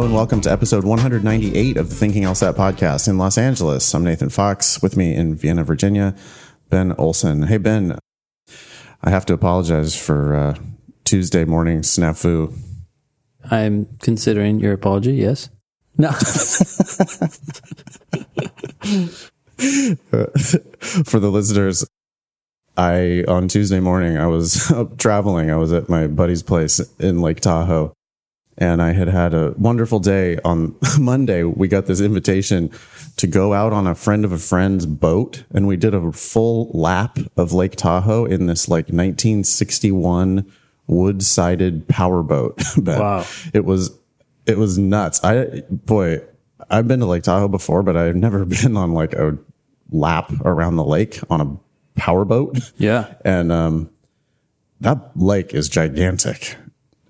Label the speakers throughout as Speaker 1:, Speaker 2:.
Speaker 1: Hello and welcome to episode 198 of the Thinking LSAT podcast in Los Angeles. I'm Nathan Fox. With me in Vienna, Virginia, Ben Olson. Hey, Ben, I have to apologize for uh, Tuesday morning snafu.
Speaker 2: I'm considering your apology, yes. No.
Speaker 1: for the listeners, I on Tuesday morning I was traveling. I was at my buddy's place in Lake Tahoe, and I had had a wonderful day. On Monday, we got this invitation to go out on a friend of a friend's boat, and we did a full lap of Lake Tahoe in this like 1961 wood sided powerboat.
Speaker 2: Wow.
Speaker 1: It was it was nuts. I boy, I've been to Lake Tahoe before, but I've never been on like a lap around the lake on a powerboat.
Speaker 2: Yeah.
Speaker 1: And um that lake is gigantic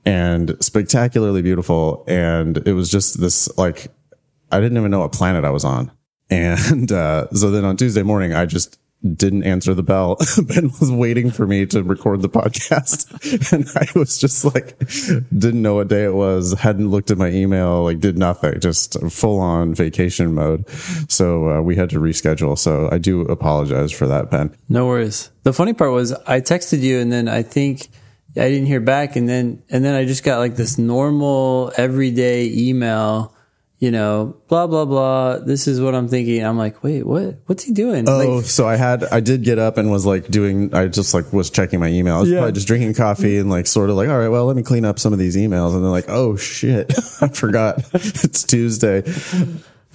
Speaker 1: and spectacularly beautiful. And it was just this like I didn't even know what planet I was on. And uh, so then on Tuesday morning, I just didn't answer the bell. Ben was waiting for me to record the podcast. And I was just like, didn't know what day it was, hadn't looked at my email, like did nothing, just full on vacation mode. So uh, we had to reschedule. So I do apologize for that, Ben.
Speaker 2: No worries. The funny part was I texted you and then I think I didn't hear back and then and then I just got like this normal everyday email, you know, blah blah blah. This is what I'm thinking. I'm like, wait, what? What's he doing?
Speaker 1: Oh,
Speaker 2: Like,
Speaker 1: so I had, I did get up and was like doing, I just like was checking my email. I was
Speaker 2: Yeah.
Speaker 1: probably just drinking coffee and like sort of like, all right, well, let me clean up some of these emails. And then like, oh shit, I forgot it's Tuesday.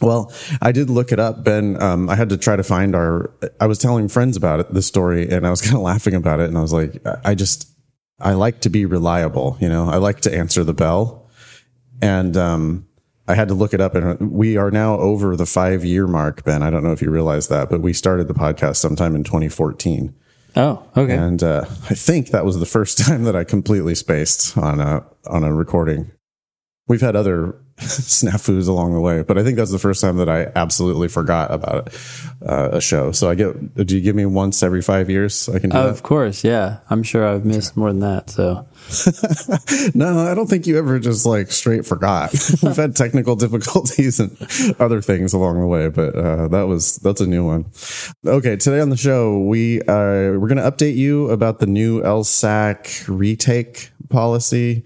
Speaker 1: Well, I did look it up, Ben. Um, I had to try to find our, I was telling friends about it, the story, and I was kind of laughing about it. And I was like, I- I just, I like to be reliable, you know, I like to answer the bell. And, um, I had to look it up and we are now over the five year mark, Ben. I don't know if you realize that, but we started the podcast sometime in 2014.
Speaker 2: oh, okay.
Speaker 1: And, uh, I think that was the first time that I completely spaced on a, on a recording. We've had other snafus along the way, but I think that's the first time that I absolutely forgot about uh, a show. So I get, do you give me once every five years? I can do
Speaker 2: Of course, yeah. I'm sure I've missed more than that. So.
Speaker 1: No, I don't think you ever just like straight forgot. We've had technical difficulties and other things along the way, but uh, that was that's a new one. Okay, today on the show we uh, we're going to update you about the new LSAC retake policy.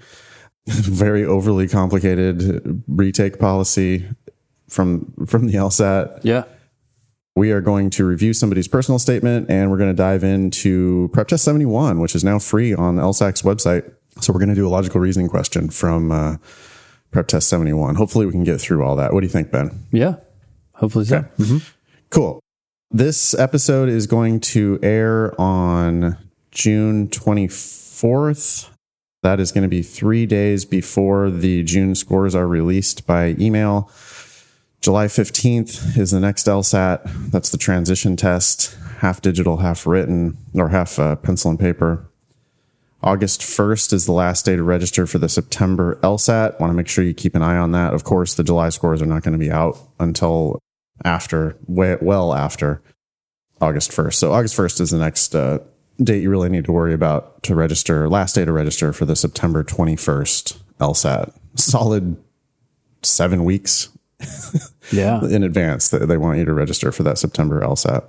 Speaker 1: Very overly complicated retake policy from from the LSAT.
Speaker 2: yeah.
Speaker 1: We are going to review somebody's personal statement and we're going to dive into Prep Test 71, which is now free on LSAC's website. So we're going to do a logical reasoning question from uh, Prep Test 71. Hopefully we can get through all that. What do you think, Ben?
Speaker 2: Yeah. Hopefully so.
Speaker 1: Cool. This episode is going to air on June 24th. That is going to be three days before the June scores are released by email. July 15th is the next LSAT. That's the transition test, half digital, half written, or half uh, pencil and paper. August 1st is the last day to register for the September LSAT. Want to make sure you keep an eye on that. Of course, the July scores are not going to be out until after, well after August 1st. So August 1st is the next uh, date you really need to worry about to register, last day to register for the September 21st LSAT. Solid seven weeks
Speaker 2: Yeah.
Speaker 1: in advance that they want you to register for that September LSAT.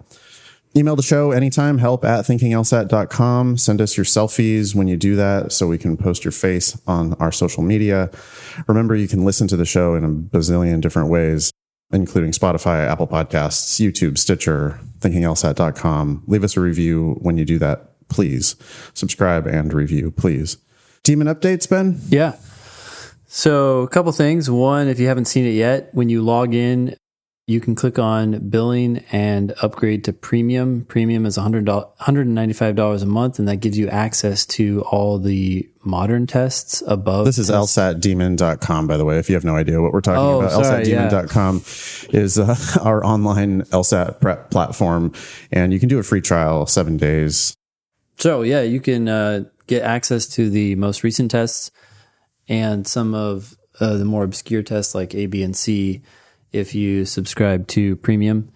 Speaker 1: Email the show anytime, help at thinkinglsat.com. Send us your selfies when you do that so we can post your face on our social media. Remember, you can listen to the show in a bazillion different ways, including Spotify, Apple Podcasts, YouTube, Stitcher, thinkinglsat.com. Leave us a review when you do that, please. Subscribe and review, please. Demon updates, Ben?
Speaker 2: Yeah. So, a couple things. One, if you haven't seen it yet, when you log in, you can click on billing and upgrade to premium. Premium is $100, $195 a month, and that gives you access to all the modern tests above.
Speaker 1: This is lsatdemon.com, by the way, if you have no idea what we're talking
Speaker 2: Oh,
Speaker 1: about.
Speaker 2: sorry,
Speaker 1: lsatdemon.com is uh, our online LSAT prep platform, and you can do a free trial, seven days.
Speaker 2: So, yeah, you can uh, get access to the most recent tests and some of uh, the more obscure tests like A, B, and C if you subscribe to premium.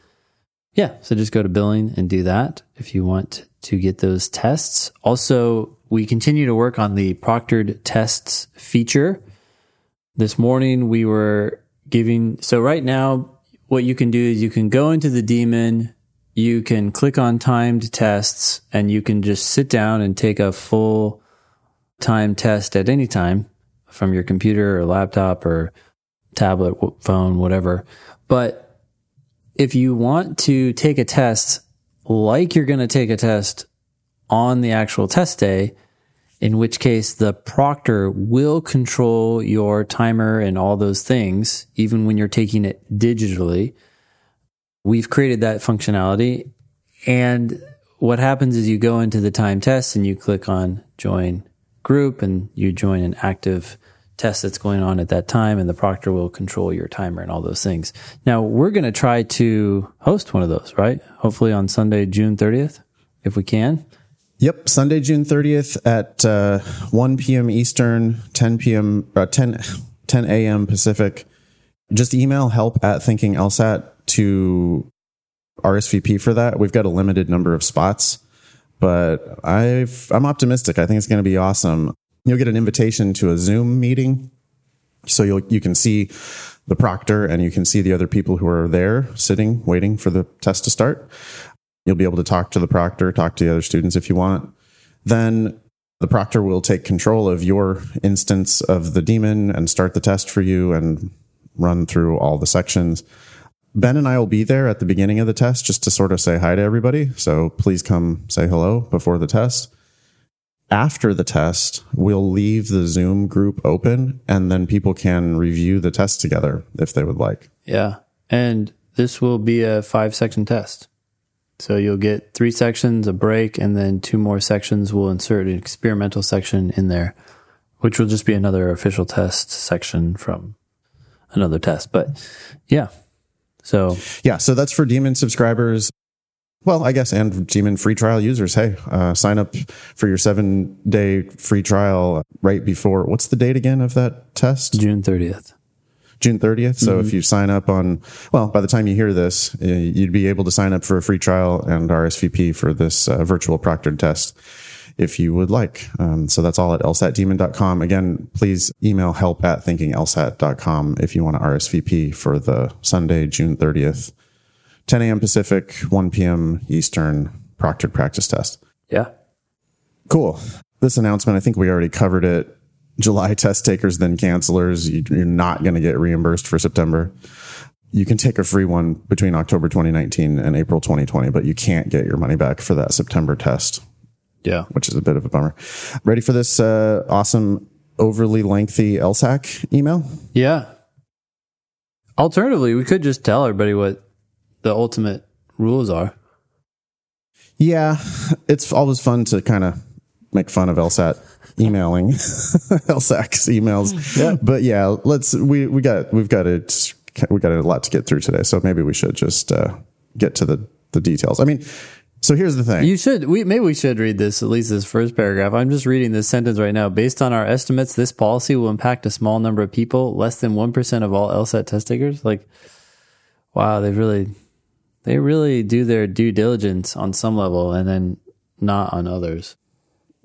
Speaker 2: Yeah, so just go to billing and do that if you want to get those tests. Also, we continue to work on the proctored tests feature. This morning we were giving, so right now, what you can do is you can go into the Demon, you can click on timed tests, and you can just sit down and take a full time test at any time from your computer or laptop or tablet, phone, whatever. But if you want to take a test like you're going to take a test on the actual test day, in which case the proctor will control your timer and all those things, even when you're taking it digitally. We've created that functionality. And what happens is you go into the time test and you click on join group and you join an active test that's going on at that time and the proctor will control your timer and all those things. Now we're going to try to host one of those, right? Hopefully on Sunday, June 30th, if we can.
Speaker 1: Yep, Sunday, June 30th at uh, 1 p.m. Eastern, 10 p.m. Uh, 10 10 a.m. Pacific. Just email help at Thinking LSAT to RSVP for that. We've got a limited number of spots, but I've, I'm optimistic. I think it's going to be awesome. You'll get an invitation to a Zoom meeting, so you'll you can see the proctor and you can see the other people who are there sitting waiting for the test to start. You'll be able to talk to the proctor, talk to the other students if you want. Then the proctor will take control of your instance of the Demon and start the test for you and run through all the sections. Ben and I will be there at the beginning of the test just to sort of say hi to everybody. So please come say hello before the test. After the test, we'll leave the Zoom group open and then people can review the test together if they would like.
Speaker 2: Yeah. And this will be a five section test. So you'll get three sections, a break, and then two more sections. We'll insert an experimental section in there, which will just be another official test section from another test. But yeah. So
Speaker 1: yeah, so that's for demon subscribers. Well, I guess, and Demon free trial users. Hey, uh, sign up for your seven day free trial right before. What's the date again of that test?
Speaker 2: June 30th.
Speaker 1: June 30th. So mm-hmm. if you sign up on, well, by the time you hear this, you'd be able to sign up for a free trial and RSVP for this uh, virtual proctored test if you would like. Um, so that's all at lsatdemon.com. Again, please email help at thinkinglsat.com if you want to RSVP for the Sunday, June 30th, 10 a.m. Pacific, 1 p.m. Eastern proctored practice test.
Speaker 2: Yeah.
Speaker 1: Cool. This announcement, I think we already covered it July test takers, then cancelers. You're not going to get reimbursed for September. You can take a free one between October 2019 and April 2020, but you can't get your money back for that September test.
Speaker 2: Yeah.
Speaker 1: Which is a bit of a bummer. Ready for this uh, awesome, overly lengthy LSAC email?
Speaker 2: Yeah. Alternatively, we could just tell everybody what the ultimate rules are.
Speaker 1: Yeah. It's always fun to kind of make fun of LSAT emailing LSAC's emails. Yeah. But yeah, let's we we got we've got it we got a lot to get through today, so maybe we should just uh, get to the the details. I mean, so here's the thing.
Speaker 2: You should we maybe we should read this at least this first paragraph. I'm just reading this sentence right now. Based on our estimates, this policy will impact a small number of people, less than 1% of all LSAT test takers. Like wow, they've really they really do their due diligence on some level and then not on others.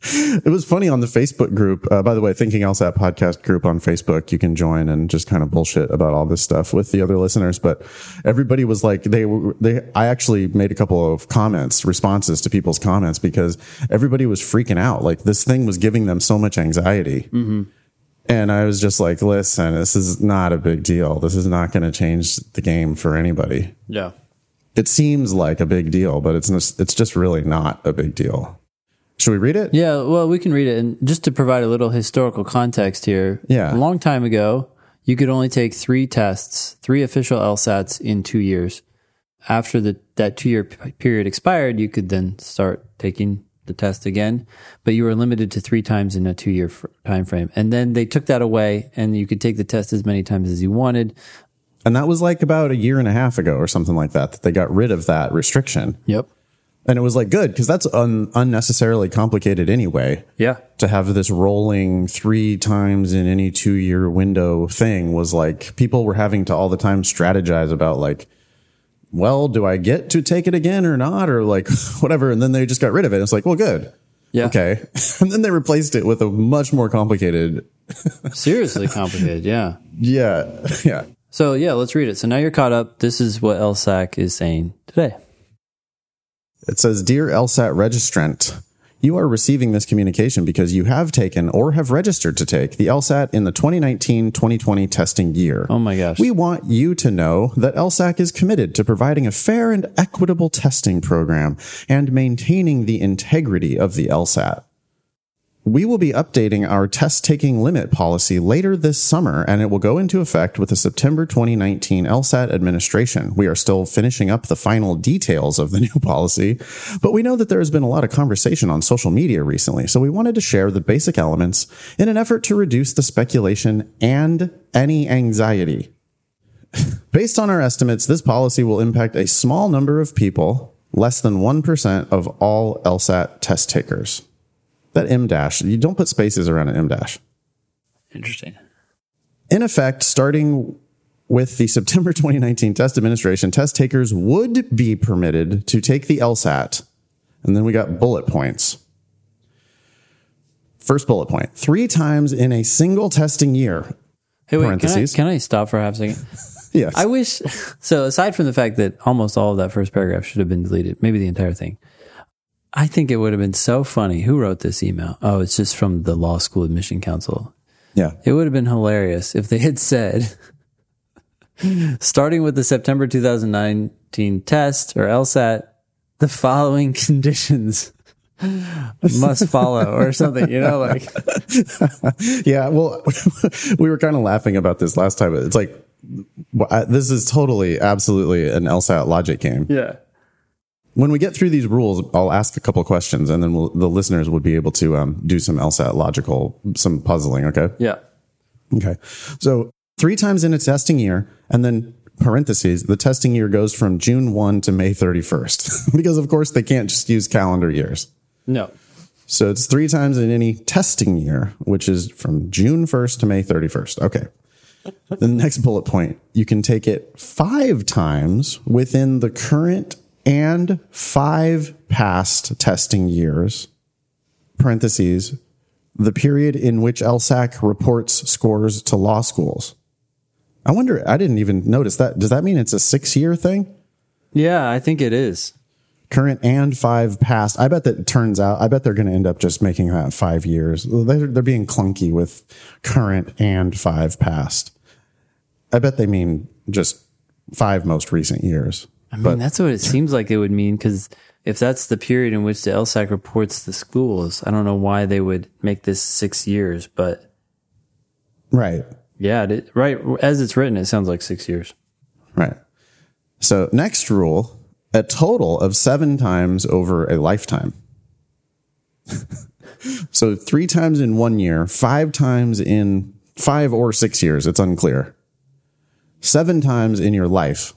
Speaker 1: it was funny on the Facebook group. Uh, by the way, Thinking LSAT podcast group on Facebook, you can join and just kind of bullshit about all this stuff with the other listeners. But everybody was like, they were, they, I actually made a couple of comments, responses to people's comments because everybody was freaking out. Like this thing was giving them so much anxiety. Mm-hmm. And I was just like, listen, this is not a big deal. This is not going to change the game for anybody.
Speaker 2: Yeah
Speaker 1: it seems like a big deal, but it's it's just really not a big deal. Should we read it?
Speaker 2: Yeah, well, we can read it, and just to provide a little historical context here.
Speaker 1: Yeah,
Speaker 2: a long time ago, you could only take three tests, three official LSATs in two years. After the that two year period expired, you could then start taking the test again, but you were limited to three times in a two year time frame. And then they took that away, and you could take the test as many times as you wanted.
Speaker 1: And that was like about a year and a half ago or something like that, that they got rid of that restriction.
Speaker 2: Yep.
Speaker 1: And it was like good because that's un- unnecessarily complicated anyway.
Speaker 2: Yeah.
Speaker 1: To have this rolling three times in any two year window thing was like people were having to all the time strategize about like, well, do I get to take it again or not? Or like whatever. And then they just got rid of it. It's like, well, good.
Speaker 2: Yeah.
Speaker 1: Okay. and then they replaced it with a much more complicated
Speaker 2: Seriously complicated. Yeah.
Speaker 1: Yeah. Yeah.
Speaker 2: So yeah, let's read it. So now you're caught up. This is what LSAC is saying today.
Speaker 1: It says, Dear LSAT registrant, you are receiving this communication because you have taken or have registered to take the LSAT in the 2019 2020 testing year.
Speaker 2: Oh my gosh.
Speaker 1: We want you to know that LSAC is committed to providing a fair and equitable testing program and maintaining the integrity of the LSAT. We will be updating our test taking limit policy later this summer, and it will go into effect with the September 2019 LSAT administration. We are still finishing up the final details of the new policy, but we know that there has been a lot of conversation on social media recently, so we wanted to share the basic elements in an effort to reduce the speculation and any anxiety. Based on our estimates, this policy will impact a small number of people, less than 1% of all LSAT test takers. That M dash, you don't put spaces around an M dash.
Speaker 2: Interesting.
Speaker 1: In effect, starting with the September 2019 test administration, test takers would be permitted to take the LSAT. And then we got bullet points. First bullet point three times in a single testing year.
Speaker 2: Hey, wait, can I,
Speaker 1: Parentheses.
Speaker 2: can I stop for half a second?
Speaker 1: Yes.
Speaker 2: I wish. So, aside from the fact that almost all of that first paragraph should have been deleted, maybe the entire thing, I think it would have been so funny. Who wrote this email? Oh, it's just from the Law School Admission Council.
Speaker 1: yeah.
Speaker 2: It would have been hilarious if they had said, starting with the September 2019 test or LSAT, the following conditions must follow or something, you know, like,
Speaker 1: Yeah. Well, we were kind of laughing about this last time. It's like, this is totally, absolutely an LSAT logic game.
Speaker 2: yeah.
Speaker 1: When we get through these rules, I'll ask a couple questions and then we'll, the listeners will be able to um, do some LSAT logical, some puzzling. Okay.
Speaker 2: Yeah.
Speaker 1: Okay. So three times in a testing year and then parentheses, the testing year goes from June 1 to May 31st because of course they can't just use calendar years.
Speaker 2: No.
Speaker 1: So it's three times in any testing year, which is from June 1st to May 31st. Okay. the next bullet point, you can take it five times within the current and five past testing years, parentheses, the period in which LSAC reports scores to law schools. I wonder, I didn't even notice that. Does that mean it's a six year thing?
Speaker 2: Yeah, I think it is.
Speaker 1: current and five past. I bet that turns out, I bet they're going to end up just making that five years. They're, they're being clunky with current and five past. I bet they mean just five most recent years.
Speaker 2: I mean, that's what it seems like it would mean because if that's the period in which the LSAC reports the schools, I don't know why they would make this six years, but
Speaker 1: Right.
Speaker 2: yeah, it, right. As it's written, it sounds like six years.
Speaker 1: Right. So next rule, a total of seven times over a lifetime. so three times in one year, five times in five or six years. It's unclear. Seven times in your life.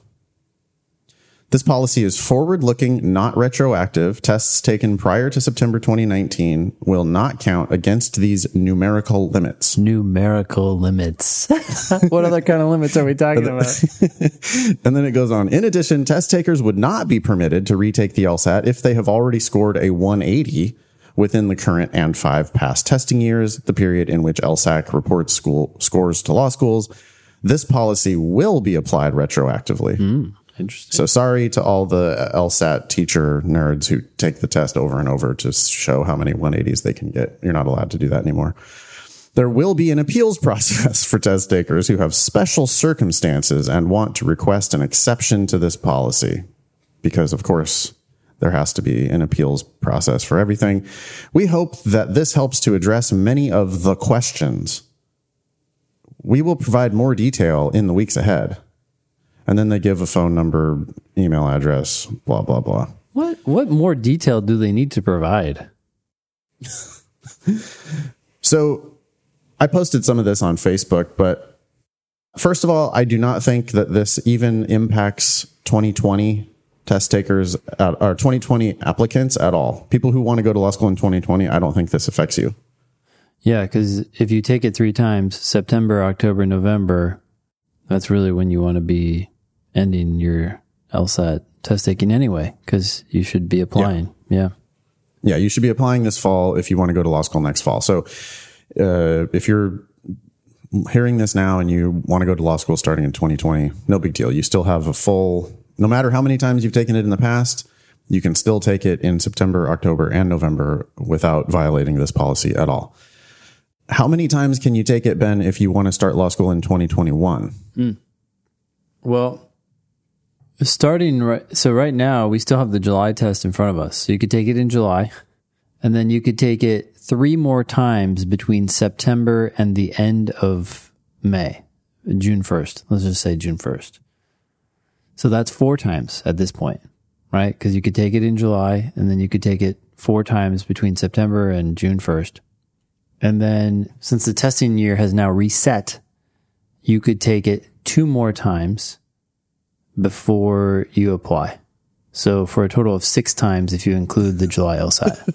Speaker 1: This policy is forward looking, not retroactive. Tests taken prior to September 2019 will not count against these numerical limits.
Speaker 2: Numerical limits. what other kind of limits are we talking about?
Speaker 1: And then it goes on. In addition, test takers would not be permitted to retake the LSAT if they have already scored a 180 within the current and five past testing years, the period in which LSAC reports school scores to law schools. This policy will be applied retroactively. Hmm.
Speaker 2: Interesting.
Speaker 1: So sorry to all the LSAT teacher nerds who take the test over and over to show how many 180s they can get. You're not allowed to do that anymore. There will be an appeals process for test takers who have special circumstances and want to request an exception to this policy. Because of course, there has to be an appeals process for everything. We hope that this helps to address many of the questions. We will provide more detail in the weeks ahead. And then they give a phone number, email address, blah, blah, blah.
Speaker 2: What what more detail do they need to provide?
Speaker 1: So I posted some of this on Facebook, but first of all, I do not think that this even impacts 2020 test takers or 2020 applicants at all. People who want to go to law school in 2020, I don't think this affects you.
Speaker 2: Yeah, because if you take it three times, September, October, November, that's really when you want to be ending your LSAT test taking anyway, because you should be applying. Yeah.
Speaker 1: Yeah, you should be applying this fall if you want to go to law school next fall. So uh, if you're hearing this now and you want to go to law school starting in 2020, no big deal. You still have a full, no matter how many times you've taken it in the past, you can still take it in September, October, and November without violating this policy at all. How many times can you take it, Ben, if you want to start law school in 2021?
Speaker 2: Well, starting right, so right now we still have the July test in front of us. So you could take it in July, and then you could take it three more times between September and the end of May, June 1st. Let's just say June 1st. So that's four times at this point, right? Because you could take it in July, and then you could take it four times between September and June 1st. And then since the testing year has now reset, you could take it two more times before you apply. So for a total of six times if you include the July LSAT.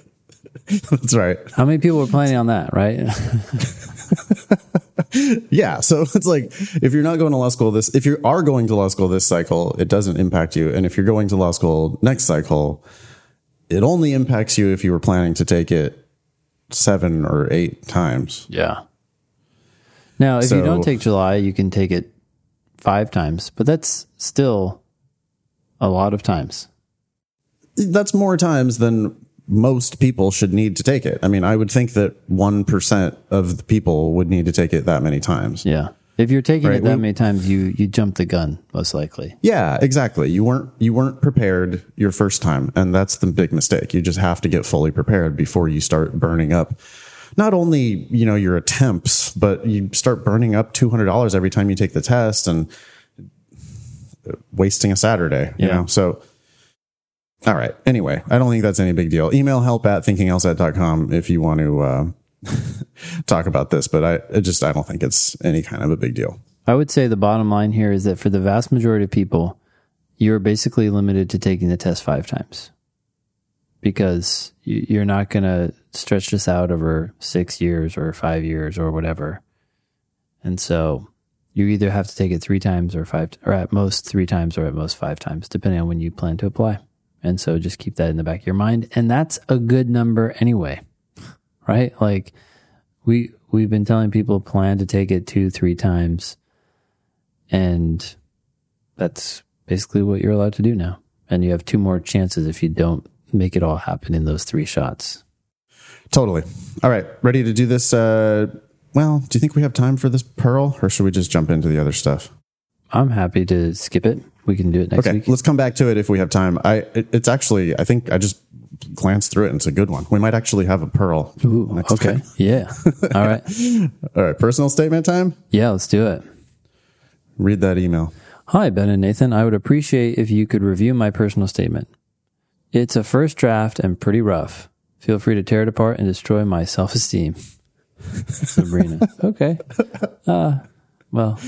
Speaker 1: That's right.
Speaker 2: How many people are planning on that, right?
Speaker 1: Yeah. So it's like if you're not going to law school this, if you are going to law school this cycle, it doesn't impact you. And if you're going to law school next cycle, it only impacts you if you were planning to take it seven or eight times.
Speaker 2: yeah. Now, if you don't take July, you can take it five times, but that's still a lot of times.
Speaker 1: That's more times than most people should need to take it. I mean, I would think that 1% of the people would need to take it that many times.
Speaker 2: Yeah. If you're taking
Speaker 1: Right,
Speaker 2: it that
Speaker 1: we-
Speaker 2: many times, you you jump the gun most likely.
Speaker 1: Yeah, exactly. You weren't you weren't prepared your first time, and that's the big mistake. You just have to get fully prepared before you start burning up not only, you know, your attempts, but you start burning up $200 every time you take the test and wasting a Saturday, you
Speaker 2: Yeah.
Speaker 1: know. So all right. Anyway, I don't think that's any big deal. Email help at thinkinglsat.com if you want to uh, talk about this, but I, I just I don't think it's any kind of a big deal.
Speaker 2: I would say the bottom line here is that for the vast majority of people, you're basically limited to taking the test five times because you're not going to stretch this out over six years or five years or whatever. And so you either have to take it three times or five, or at most three times or at most five times, depending on when you plan to apply. And so just keep that in the back of your mind. And that's a good number anyway, right? Like we, we've been telling people plan to take it two, three times and that's basically what you're allowed to do now. And you have two more chances if you don't make it all happen in those three shots.
Speaker 1: Totally. All right. Ready to do this? Uh, well, do you think we have time for this Pearl or should we just jump into the other stuff?
Speaker 2: I'm happy to skip it. We can do it next
Speaker 1: Okay.
Speaker 2: week.
Speaker 1: Let's come back to it if we have time. I, it, it's actually, I think I just glanced through it and it's a good one. We might actually have a Pearl.
Speaker 2: Ooh,
Speaker 1: next
Speaker 2: okay.
Speaker 1: time.
Speaker 2: Yeah. All right.
Speaker 1: All right. Personal statement time.
Speaker 2: Yeah, let's do it.
Speaker 1: Read that email.
Speaker 2: Hi, Ben and Nathan. I would appreciate if you could review my personal statement. It's a first draft and pretty rough. Feel free to tear it apart and destroy my self esteem. Sabrina. Okay. Uh, well,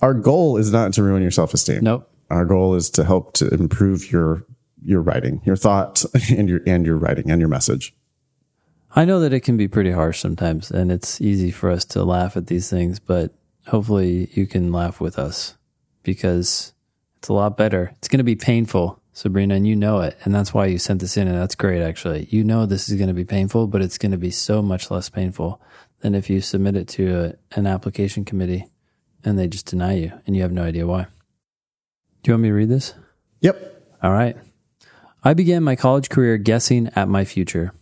Speaker 1: Our goal is not to ruin your self esteem.
Speaker 2: nope.
Speaker 1: Our goal is to help to improve your, your writing, your thought and your, and your writing and your message.
Speaker 2: I know that it can be pretty harsh sometimes, and it's easy for us to laugh at these things, but hopefully you can laugh with us because it's a lot better. It's going to be painful, Sabrina, and you know it. And that's why you sent this in, and that's great, actually. You know this is going to be painful, but it's going to be so much less painful than if you submit it to a, an application committee and they just deny you and you have no idea why. Do you want me to read this?
Speaker 1: Yep.
Speaker 2: All right. I began my college career guessing at my future.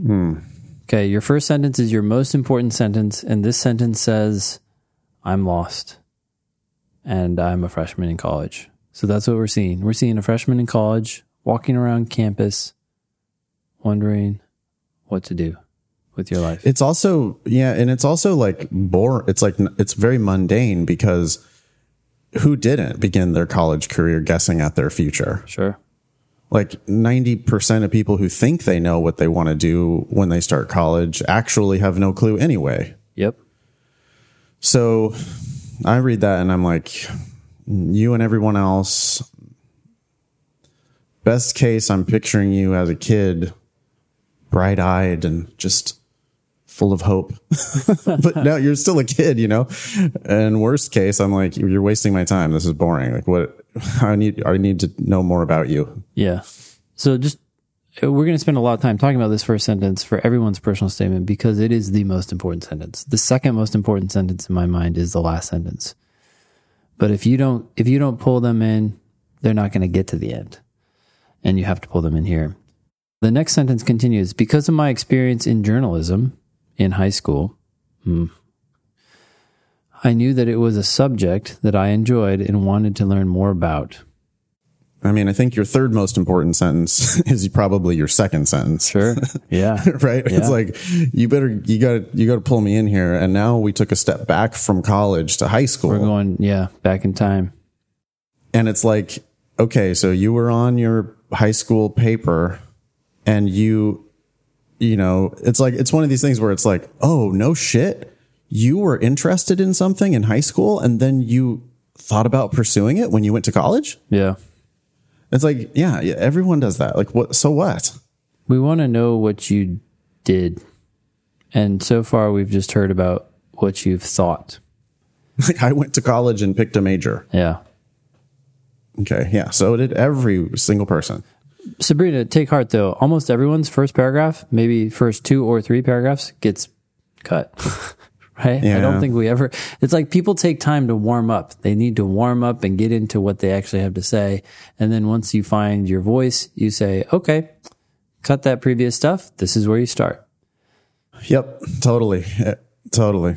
Speaker 2: Hmm. Okay, your first sentence is your most important sentence, and this sentence says, I'm lost and I'm a freshman in college. So that's what we're seeing. We're seeing a freshman in college walking around campus wondering what to do with your life.
Speaker 1: It's also yeah, and it's also like bore. It's like it's very mundane because who didn't begin their college career guessing at their future?
Speaker 2: Sure.
Speaker 1: Like ninety percent of people who think they know what they want to do when they start college actually have no clue anyway.
Speaker 2: Yep.
Speaker 1: So I read that and I'm like, you and everyone else. Best case, I'm picturing you as a kid, bright eyed and just full of hope. but no, you're still a kid, you know? And worst case, I'm like, you're wasting my time. This is boring. Like, what? I need, I need to know more about you.
Speaker 2: Yeah. So just we're going to spend a lot of time talking about this first sentence for everyone's personal statement because it is the most important sentence. The second most important sentence in my mind is the last sentence. But if you don't if you don't pull them in, they're not going to get to the end. And you have to pull them in here. The next sentence continues because of my experience in journalism in high school, hmm, I knew that it was a subject that I enjoyed and wanted to learn more about.
Speaker 1: I mean, I think your third most important sentence is probably your second sentence.
Speaker 2: Sure. Yeah.
Speaker 1: right.
Speaker 2: Yeah.
Speaker 1: It's like you better you got to you got to pull me in here. And now we took a step back from college to high school.
Speaker 2: We're going, yeah, back in time.
Speaker 1: and it's like okay so you were on your high school paper and you you know it's like it's one of these things where it's like oh no shit you were interested in something in high school and then you thought about pursuing it when you went to college
Speaker 2: Yeah.
Speaker 1: It's like yeah, yeah everyone does that like what so what
Speaker 2: We want to know what you did. And so far, we've just heard about what you've thought.
Speaker 1: like i went to college and picked a major
Speaker 2: Yeah.
Speaker 1: okay yeah so did every single person
Speaker 2: Sabrina, take heart though. Almost everyone's first paragraph, maybe first two or three paragraphs, gets cut. right? I don't think we ever. It's like people take time to warm up. They need to warm up and get into what they actually have to say. And then once you find your voice, you say, okay, cut that previous stuff. This is where you start.
Speaker 1: Yep, totally, Eh, totally.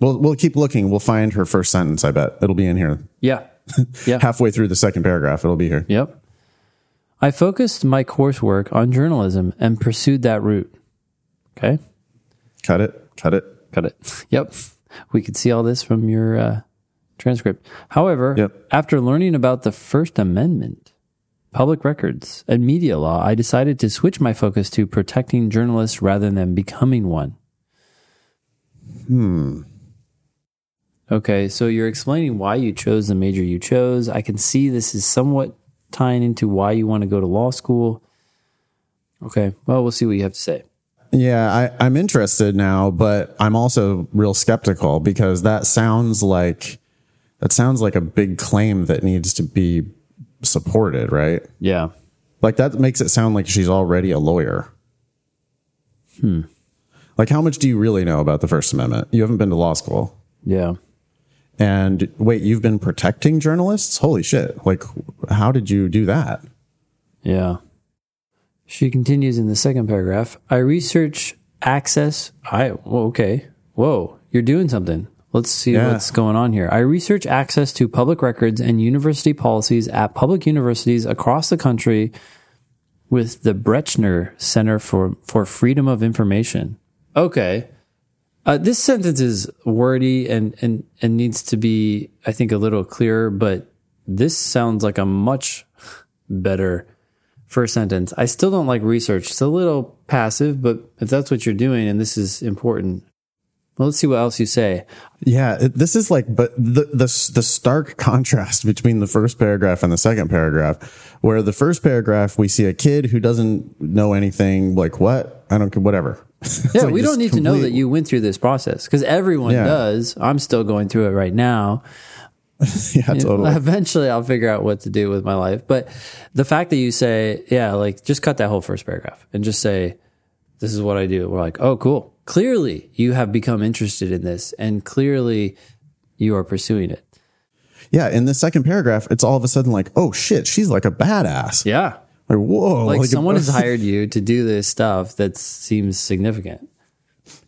Speaker 1: We'll we'll keep looking. We'll find her first sentence. I bet it'll be in here.
Speaker 2: Yeah. Yeah.
Speaker 1: Halfway through the second paragraph, it'll be here.
Speaker 2: Yep. I focused my coursework on journalism and pursued that route. Okay.
Speaker 1: Cut it. Cut it.
Speaker 2: Got it. Yep. We could see all this from your uh, transcript. However,
Speaker 1: Yep.
Speaker 2: after learning about the First Amendment, public records, and media law, I decided to switch my focus to protecting journalists rather than becoming one. Hmm. Okay, so you're explaining why you chose the major you chose. I can see this is somewhat tying into why you want to go to law school. Okay, well, we'll see what you have to say.
Speaker 1: Yeah, I, I'm interested now, but I'm also real skeptical because that sounds like that sounds like a big claim that needs to be supported, right?
Speaker 2: Yeah.
Speaker 1: Like that makes it sound like she's already a lawyer. Hmm. Like, how much do you really know about the First Amendment? You haven't been to law school.
Speaker 2: Yeah.
Speaker 1: And wait, you've been protecting journalists? Holy shit. Like, how did you do that?
Speaker 2: Yeah. She continues in the second paragraph. I research access. I, well, okay. Whoa, you're doing something. Let's see
Speaker 1: Yeah.
Speaker 2: what's going on here. I research access to public records and university policies at public universities across the country with the Brechner Center for, for Freedom of Information. Okay. Uh, this sentence is wordy and, and, and needs to be, I think, a little clearer, but this sounds like a much better first sentence. I still don't like research. It's a little passive, but if that's what you're doing and this is important, well, let's see what else you say.
Speaker 1: Yeah, this is like, but the, the the stark contrast between the first paragraph and the second paragraph, where the first paragraph we see a kid who doesn't know anything, like what I don't care, whatever.
Speaker 2: Yeah,
Speaker 1: like
Speaker 2: we don't need to know that you went through this process because everyone
Speaker 1: Yeah.
Speaker 2: does. I'm still going through it right now.
Speaker 1: Yeah, totally.
Speaker 2: Eventually, I'll figure out what to do with my life. But the fact that you say, yeah, like just cut that whole first paragraph and just say, this is what I do. We're like, oh, cool. Clearly, you have become interested in this and clearly you are pursuing it.
Speaker 1: Yeah, in the second paragraph, it's all of a sudden like, oh shit, she's like a badass.
Speaker 2: Yeah.
Speaker 1: Like whoa,
Speaker 2: Like, someone has hired you to do this stuff that seems significant.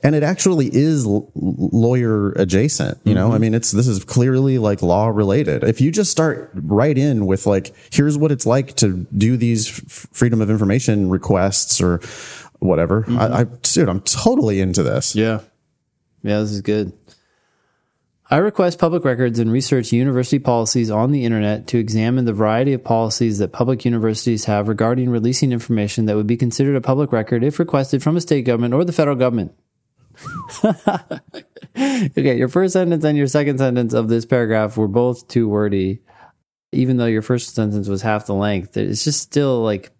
Speaker 1: And it actually is lawyer adjacent you know i mm-hmm. mean it's this is clearly like law related if you just start right in with like here's what it's like to do these f- freedom of information requests or whatever I, mm-hmm. I dude i'm totally into this
Speaker 2: Yeah. Yeah, this is good. I request public records and research university policies on the internet to examine the variety of policies that public universities have regarding releasing information that would be considered a public record if requested from a state government or the federal government. okay, your first sentence and your second sentence of this paragraph were both too wordy. Even though your first sentence was half the length, it's just still like,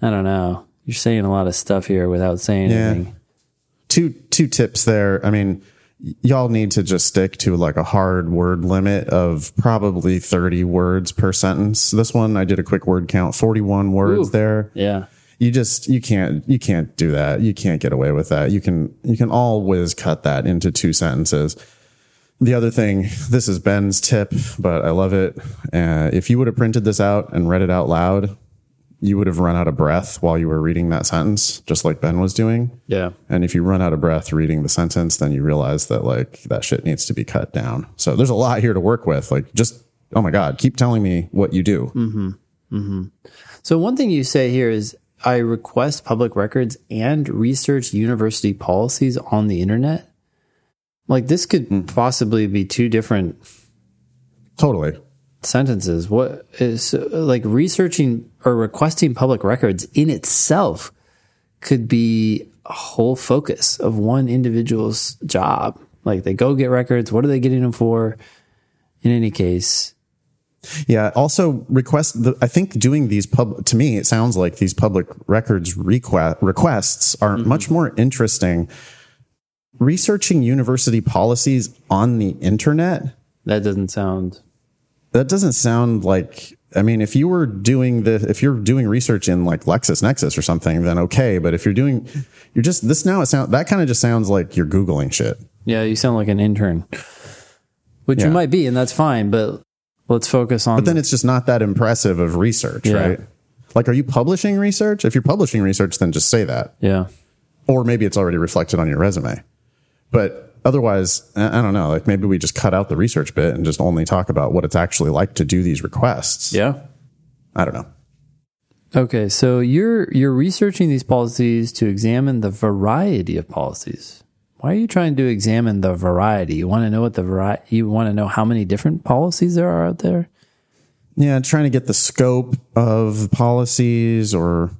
Speaker 2: I don't know. You're saying a lot of stuff here without saying
Speaker 1: Yeah.
Speaker 2: anything.
Speaker 1: two two tips there i mean y'all need to just stick to like a hard word limit of probably 30 words per sentence. This one I did a quick word count, 41 words
Speaker 2: Ooh.
Speaker 1: there.
Speaker 2: Yeah.
Speaker 1: You just you can't you can't do that. You can't get away with that. You can you can always cut that into two sentences. The other thing, this is Ben's tip, but I love it. Uh, if you would have printed this out and read it out loud, you would have run out of breath while you were reading that sentence, just like Ben was doing.
Speaker 2: Yeah.
Speaker 1: And if you run out of breath reading the sentence, then you realize that like that shit needs to be cut down. So there's a lot here to work with. Like just, oh my God, keep telling me what you do. Mm-hmm. Mm-hmm.
Speaker 2: So one thing you say here is I request public records and research university policies on the internet. Like this could hmm. possibly be two different
Speaker 1: Totally.
Speaker 2: sentences. What is like researching or requesting public records in itself could be a whole focus of one individual's job. Like they go get records. What are they getting them for? In any case,
Speaker 1: Yeah. Also, request. The, I think doing these pub to me, it sounds like these public records request requests are mm-hmm. much more interesting. Researching university policies on the internet
Speaker 2: that doesn't sound
Speaker 1: that doesn't sound like I mean, if you were doing the if you're doing research in like LexisNexis or something, then okay. But if you're doing you're just this now it sounds that kind of just sounds like you're Googling shit.
Speaker 2: Yeah, you sound like an intern, which you might be, and that's fine. But let's focus on.
Speaker 1: But then it's just not that impressive of research,
Speaker 2: Yeah.
Speaker 1: right? Like, are you publishing research? If you're publishing research, then just say that.
Speaker 2: yeah,
Speaker 1: Or maybe it's already reflected on your resume. But otherwise, I I don't know. Like maybe we just cut out the research bit and just only talk about what it's actually like to do these requests.
Speaker 2: yeah.
Speaker 1: I don't know.
Speaker 2: Okay, so you're you're researching these policies to examine the variety of policies. Why are you trying to examine the variety? You want to know what the variety. You want to know how many different policies there are out there.
Speaker 1: Yeah, trying to get the scope of policies or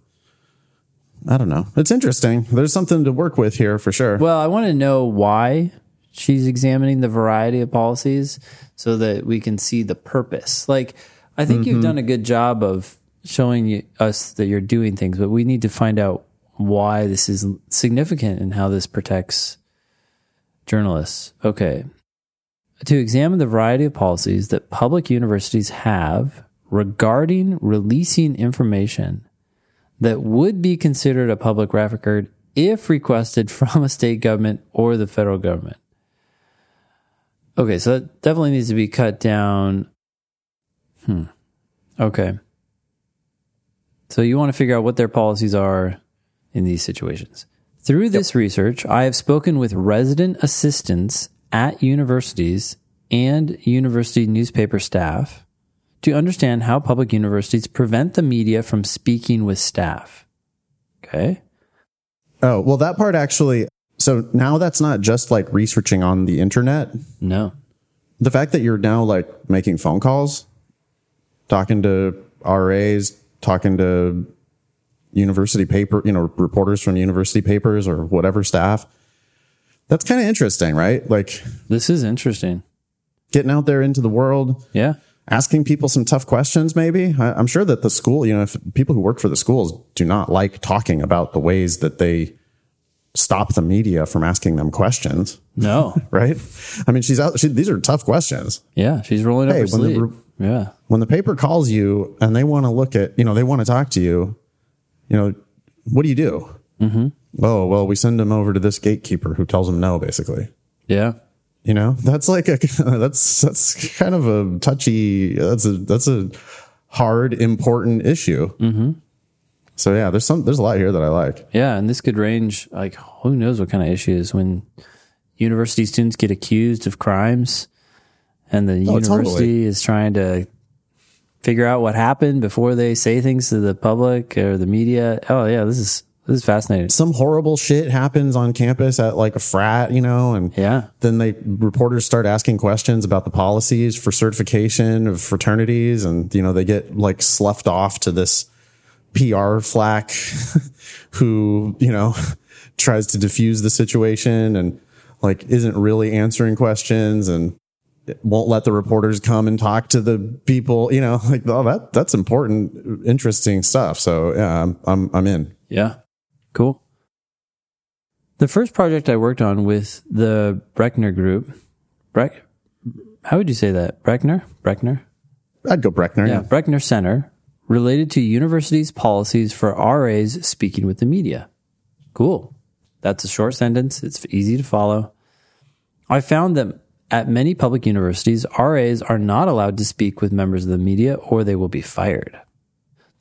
Speaker 1: I don't know. It's interesting. There's something to work with here for sure.
Speaker 2: Well, I want to know why she's examining the variety of policies so that we can see the purpose. Like, I think you've mm-hmm. done a good job of showing you, us that you're doing things, but we need to find out why this is significant and how this protects journalists. Okay. To examine the variety of policies that public universities have regarding releasing information that would be considered a public record if requested from a state government or the federal government. Okay, so that definitely needs to be cut down. Hmm. Okay. So you want to figure out what their policies are in these situations. Through this research, I have spoken with resident assistants at universities and university newspaper staff to understand how public universities prevent the media from speaking with staff. Okay.
Speaker 1: Oh, well, that part actually. So now that's not just like researching on the internet.
Speaker 2: No.
Speaker 1: The fact that you're now like making phone calls, talking to RAs, talking to university paper, you know, reporters from university papers or whatever staff. That's kind of interesting, right? Like
Speaker 2: This is interesting.
Speaker 1: getting out there into the world,
Speaker 2: Yeah.
Speaker 1: asking people some tough questions maybe I, i'm sure that the school you know if people who work for the schools do not like talking about the ways that they stop the media from asking them questions
Speaker 2: No.
Speaker 1: right i mean she's out she, these are tough questions
Speaker 2: yeah. She's rolling up
Speaker 1: Hey,
Speaker 2: her
Speaker 1: the
Speaker 2: sleeve.
Speaker 1: re-
Speaker 2: yeah.
Speaker 1: when the paper calls you and they want to look at you know they want to talk to you you know what do you do mm-hmm. oh well we send them over to this gatekeeper who tells them no basically
Speaker 2: Yeah.
Speaker 1: you know that's like a that's that's kind of a touchy that's a that's a hard important issue mm-hmm. so yeah there's some there's a lot here that i like
Speaker 2: Yeah. And this could range like who knows what kind of issues when university students get accused of crimes and the
Speaker 1: Oh,
Speaker 2: university
Speaker 1: totally.
Speaker 2: is trying to figure out what happened before they say things to the public or the media. Oh yeah, this is this is fascinating.
Speaker 1: some horrible shit happens on campus at like a frat you know and
Speaker 2: Yeah.
Speaker 1: then they reporters start asking questions about the policies for certification of fraternities and you know they get like sloughed off to this PR flack who you know tries to diffuse the situation and like isn't really answering questions and won't let the reporters come and talk to the people you know like oh that that's important interesting stuff so yeah I'm I'm, I'm in
Speaker 2: Yeah. Cool. The first project I worked on with the Brechner Group, Breck, how would you say that? Breckner? Breckner?
Speaker 1: I'd go Breckner.
Speaker 2: Yeah, Brechner Center, related to universities' policies for RAs speaking with the media. Cool. That's a short sentence. It's easy to follow. I found that at many public universities, RAs are not allowed to speak with members of the media or they will be fired.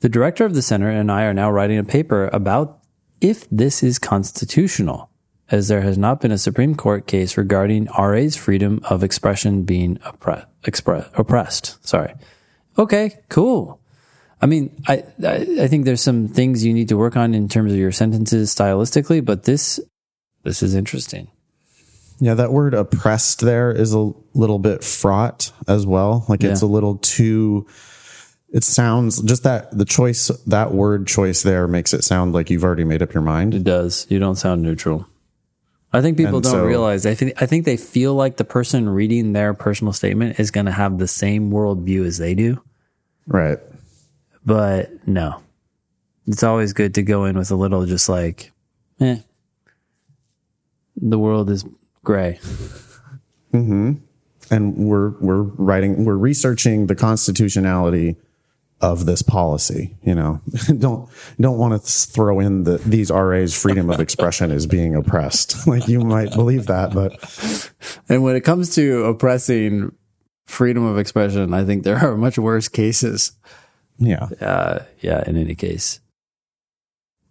Speaker 2: The director of the center and I are now writing a paper about if this is constitutional, as there has not been a Supreme Court case regarding RA's freedom of expression being oppre- expre- oppressed. Sorry. Okay, cool. I mean, I, I I think there's some things you need to work on in terms of your sentences stylistically, but this this is interesting.
Speaker 1: Yeah, that word oppressed there is a little bit fraught as well. Like it's a little too it sounds just that the choice that word choice there makes it sound like you've already made up your mind.
Speaker 2: It does. You don't sound neutral. I think people
Speaker 1: And
Speaker 2: don't
Speaker 1: so-
Speaker 2: realize. I think I think they feel like the person reading their personal statement is going to have the same worldview as they do,
Speaker 1: Right.
Speaker 2: but no. It's always good to go in with a little, just like, eh, the world is gray.
Speaker 1: And we're we're writing we're researching the constitutionality of this policy, you know. don't don't want to throw in the these RA's freedom of expression is being oppressed. like you might believe that, but
Speaker 2: And when it comes to oppressing freedom of expression, I think there are much worse cases.
Speaker 1: yeah.
Speaker 2: uh, yeah, in any case.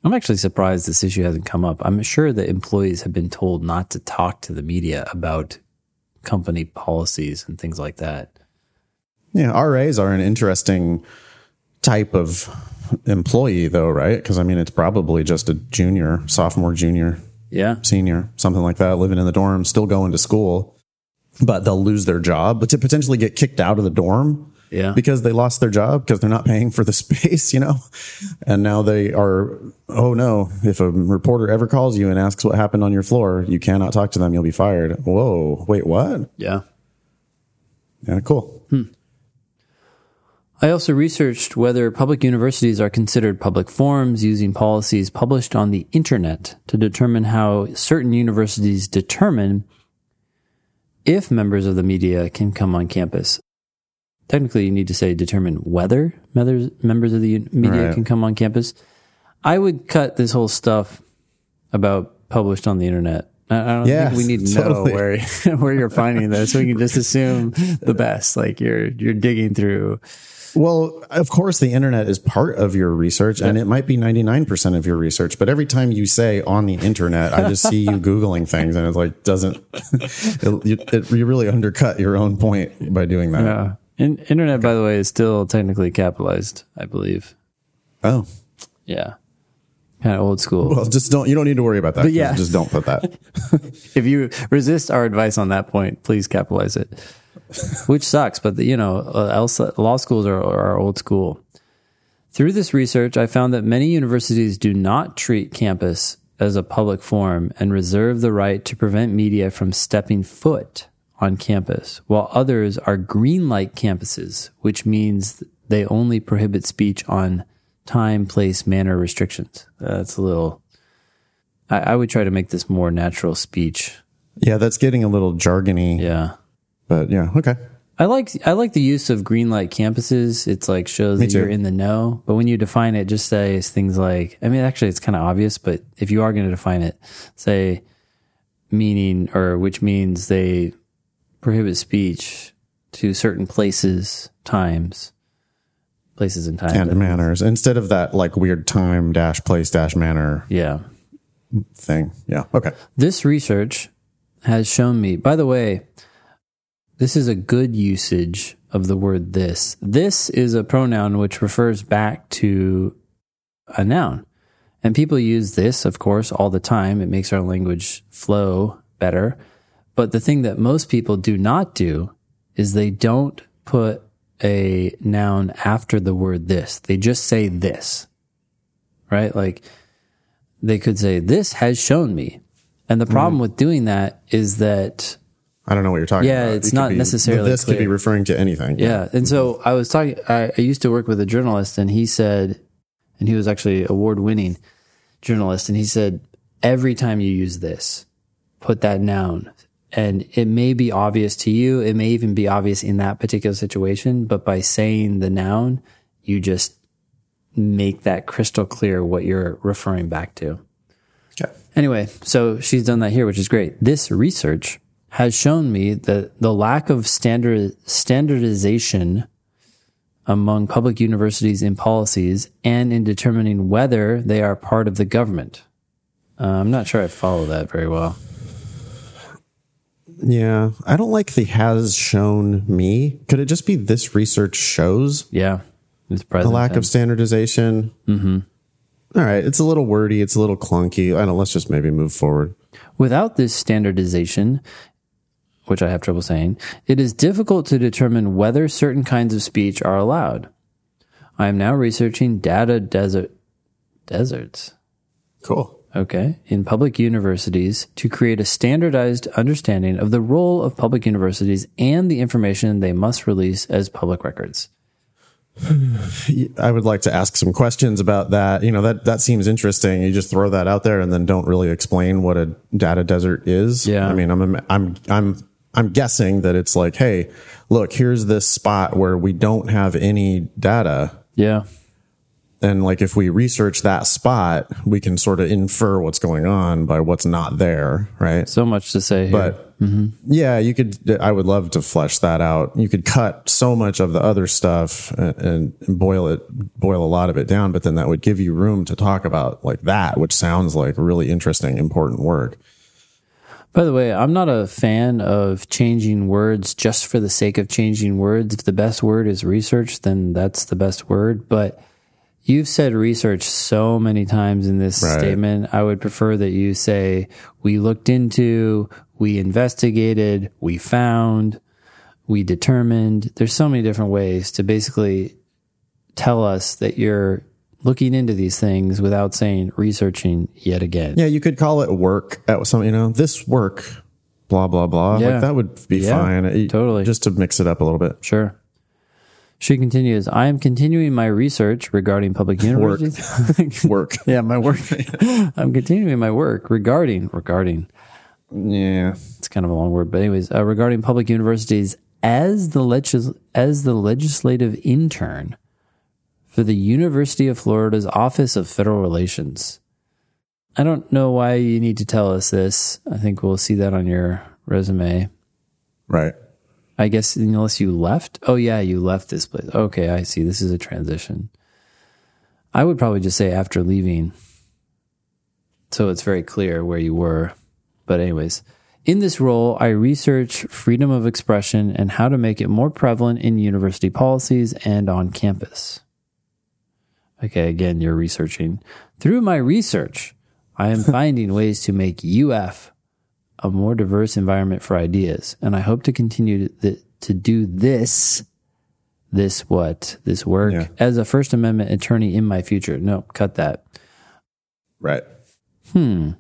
Speaker 2: I'm actually surprised this issue hasn't come up. I'm sure that employees have been told not to talk to the media about company policies and things like that.
Speaker 1: Yeah, RAs are an interesting type of employee, though, right? Because I mean, it's probably just a junior, sophomore, junior,
Speaker 2: Yeah.
Speaker 1: senior, something like that, living in the dorm, still going to school, but they'll lose their job, but to potentially get kicked out of the dorm
Speaker 2: Yeah.
Speaker 1: because they lost their job because they're not paying for the space, you know? And now they are, oh no, if a reporter ever calls you and asks what happened on your floor, you cannot talk to them, you'll be fired. Whoa, wait, what?
Speaker 2: yeah.
Speaker 1: Yeah, cool. Hmm.
Speaker 2: I also researched whether public universities are considered public forums using policies published on the internet to determine how certain universities determine if members of the media can come on campus. Technically, you need to say determine whether members of the media
Speaker 1: Right.
Speaker 2: can come on campus. I would cut this whole stuff about published on the internet. I don't
Speaker 1: Yeah,
Speaker 2: think we need to
Speaker 1: totally.
Speaker 2: know where where you're finding this. We can just assume the best. Like you're you're digging through
Speaker 1: Well, of course, the internet is part of your research and it might be 99% of your research. But every time you say on the internet, I just see you Googling things and it's like, doesn't, it, you- it, you really undercut your own point by doing that.
Speaker 2: Yeah. In, internet, by the way, is still technically capitalized, I believe.
Speaker 1: Oh,
Speaker 2: Yeah. Kind of old school.
Speaker 1: well, just don't, you don't need to worry about that.
Speaker 2: But yeah.
Speaker 1: Just don't put that.
Speaker 2: if you resist our advice on that point, please capitalize it. Which sucks, but the, you know, uh, else, law schools are, are old school. Through this research, I found that many universities do not treat campus as a public forum and reserve the right to prevent media from stepping foot on campus, while others are green light campuses, which means they only prohibit speech on time, place, manner restrictions. That's a little. I, I would try to make this more natural speech.
Speaker 1: Yeah, that's getting a little jargony,
Speaker 2: Yeah.
Speaker 1: but yeah, okay.
Speaker 2: I like I like the use of green light campuses. It's like shows that
Speaker 1: too.
Speaker 2: you're in the know. But when you define it, just say things like I mean, actually, it's kind of obvious. But if you are going to define it, say meaning or which means they prohibit speech to certain places, times, places and times.
Speaker 1: And manners instead of that like weird time dash place dash manner
Speaker 2: yeah.
Speaker 1: thing. Yeah. Okay.
Speaker 2: This research has shown me, by the way, this is a good usage of the word this. This is a pronoun which refers back to a noun. And people use this, of course, all the time. It makes our language flow better. But the thing that most people do not do is they don't put a noun after the word this. They just say this, right? Like they could say, this has shown me. And the mm-hmm. problem with doing that is that
Speaker 1: I don't know what you're talking
Speaker 2: Yeah,
Speaker 1: about.
Speaker 2: Yeah, it's
Speaker 1: It
Speaker 2: not
Speaker 1: be-
Speaker 2: necessarily
Speaker 1: This could be
Speaker 2: clear.
Speaker 1: referring to anything.
Speaker 2: Yeah. And so I was talking, I, I used to work with a journalist and he said, and he was actually award winning journalist. And he said, every time you use this, put that noun. And it may be obvious to you. It may even be obvious in that particular situation, but by saying the noun, you just make that crystal clear what you're referring back to.
Speaker 1: Okay.
Speaker 2: Anyway, so she's done that here, which is great. This research has shown me that the lack of standard standardization among public universities in policies and in determining whether they are part of the government. Uh, I'm not sure I follow that very well.
Speaker 1: Yeah, I don't like the has shown me. Could it just be this research shows
Speaker 2: Yeah, it's
Speaker 1: the
Speaker 2: present
Speaker 1: lack of standardization? Mm-hmm. All right, it's a little wordy. It's a little clunky. I don't. know, Let's just maybe move forward.
Speaker 2: Without this standardization, which I have trouble saying, it is difficult to determine whether certain kinds of speech are allowed. I am now researching data desert deserts.
Speaker 1: Cool.
Speaker 2: Okay, in public universities to create a standardized understanding of the role of public universities and the information they must release as public records.
Speaker 1: I would like to ask some questions about that. You know, that that seems interesting. You just throw that out there and then don't really explain what a data desert is.
Speaker 2: Yeah.
Speaker 1: I mean, I'm I'm I'm I'm guessing that it's like, hey, look, here's this spot where we don't have any data.
Speaker 2: Yeah,
Speaker 1: And like if we research that spot, we can sort of infer what's going on by what's not there, right?
Speaker 2: so much to say here.
Speaker 1: But mm-hmm. yeah, you could. I would love to flesh that out. You could cut so much of the other stuff and, and boil it, boil a lot of it down. But then that would give you room to talk about like that, which sounds like really interesting, important work.
Speaker 2: By the way, I'm not a fan of changing words just for the sake of changing words. If the best word is research, then that's the best word. But you've said research so many times in this
Speaker 1: Right.
Speaker 2: statement. I would prefer that you say, we looked into, we investigated, we found, we determined. There's so many different ways to basically tell us that you're looking into these things without saying researching yet again.
Speaker 1: Yeah, you could call it work at some. You know, this work, blah blah blah.
Speaker 2: Yeah.
Speaker 1: Like that would be
Speaker 2: Yeah,
Speaker 1: fine. It-
Speaker 2: totally.
Speaker 1: just to mix it up a little bit.
Speaker 2: Sure. She continues, I am continuing my research regarding public universities.
Speaker 1: Work. work.
Speaker 2: yeah, my work. I'm continuing my work regarding, regarding,
Speaker 1: yeah.
Speaker 2: it's kind of a long word, but anyways, uh, regarding public universities as the legis- as the legislative intern for the University of Florida's Office of Federal Relations. I don't know why you need to tell us this. I think we'll see that on your resume.
Speaker 1: Right.
Speaker 2: I guess unless you left. Oh yeah, you left this place. Okay, I see. This is a transition. I would probably just say after leaving. So it's very clear where you were. But anyways, in this role, I research freedom of expression and how to make it more prevalent in university policies and on campus. Okay, again, you're researching. Through my research, I am finding ways to make UF a more diverse environment for ideas. And I hope to continue to, to do this, this what? This work
Speaker 1: Yeah.
Speaker 2: as a First Amendment attorney in my future. No, cut that.
Speaker 1: Right. Hmm.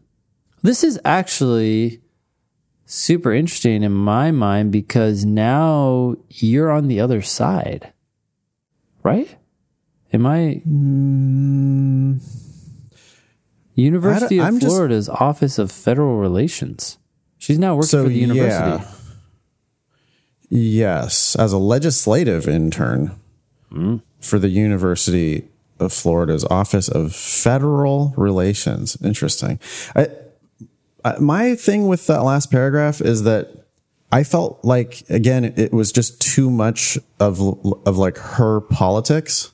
Speaker 2: This is actually super interesting in my mind because now you're on the other side, right? Am I? University
Speaker 1: Mm. I
Speaker 2: of
Speaker 1: I'm just-
Speaker 2: Florida's Office of Federal Relations. She's now working for the university.
Speaker 1: yeah. Yes, as a legislative intern hmm. for the University of Florida's Office of Federal Relations. Interesting. I, I, my thing with that last paragraph is that I felt like again it, it was just too much of of like her politics